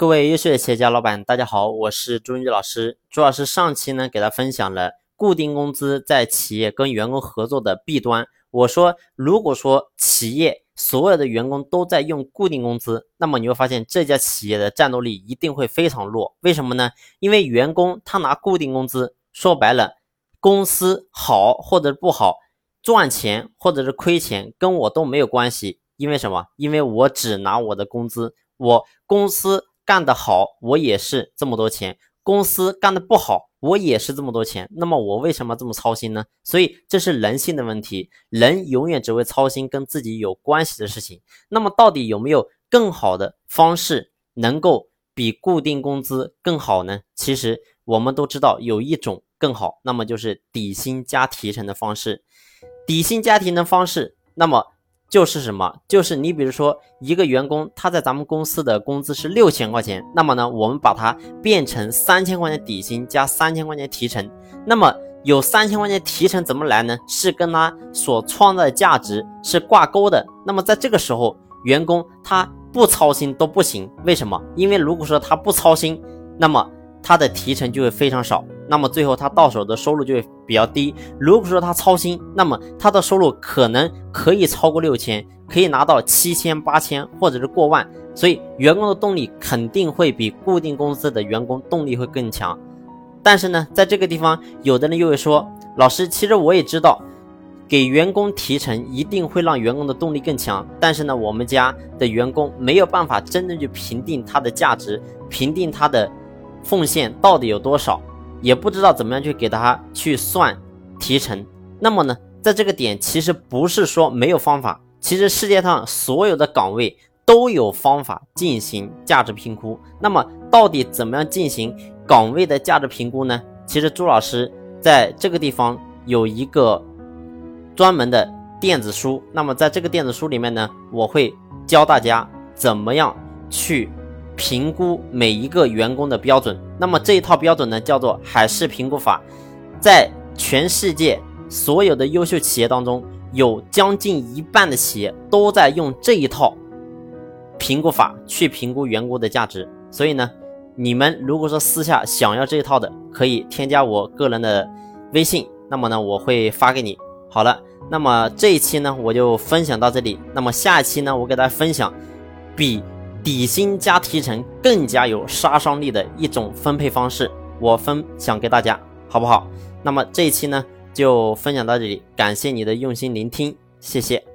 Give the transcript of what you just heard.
各位优秀的企业家老板，大家好，我是朱云老师。朱老师上期呢给大家分享了固定工资在企业跟员工合作的弊端。我说，如果说企业所有的员工都在用固定工资，那么你会发现这家企业的战斗力一定会非常弱。为什么呢？因为员工他拿固定工资，说白了，公司好或者不好，赚钱或者是亏钱跟我都没有关系。因为什么？因为我只拿我的工资，我公司。干得好，我也是这么多钱；公司干得不好，我也是这么多钱。那么我为什么这么操心呢？所以这是人性的问题，人永远只会操心跟自己有关系的事情。那么到底有没有更好的方式能够比固定工资更好呢？其实我们都知道有一种更好，那么就是底薪加提成的方式。底薪加提成的方式，那么。就是什么？就是你比如说一个员工，他在咱们公司的工资是六千块钱，那么呢，我们把它变成三千块钱底薪加三千块钱提成。那么有三千块钱提成怎么来呢？是跟他所创造的价值是挂钩的。那么在这个时候，员工他不操心都不行。为什么？因为如果说他不操心，那么他的提成就会非常少。那么最后他到手的收入就会比较低。如果说他操心，那么他的收入可能可以超过六千，可以拿到七千、八千，或者是过万。所以员工的动力肯定会比固定工资的员工动力会更强。但是呢，在这个地方，有的人又会说，老师，其实我也知道，给员工提成一定会让员工的动力更强。但是呢，我们家的员工没有办法真正去评定他的价值，评定他的奉献到底有多少。也不知道怎么样去给他去算提成。那么呢，在这个点其实不是说没有方法，其实世界上所有的岗位都有方法进行价值评估。那么到底怎么样进行岗位的价值评估呢？其实朱老师在这个地方有一个专门的电子书。那么在这个电子书里面呢，我会教大家怎么样去。评估每一个员工的标准，那么这一套标准呢，叫做海事评估法，在全世界所有的优秀企业当中，有将近一半的企业都在用这一套评估法去评估员工的价值。所以呢，你们如果说私下想要这一套的，可以添加我个人的微信，那么呢，我会发给你。好了，那么这一期呢，我就分享到这里。那么下一期呢，我给大家分享比。底薪加提成更加有杀伤力的一种分配方式，我分享给大家，好不好？那么这一期呢就分享到这里，感谢你的用心聆听，谢谢。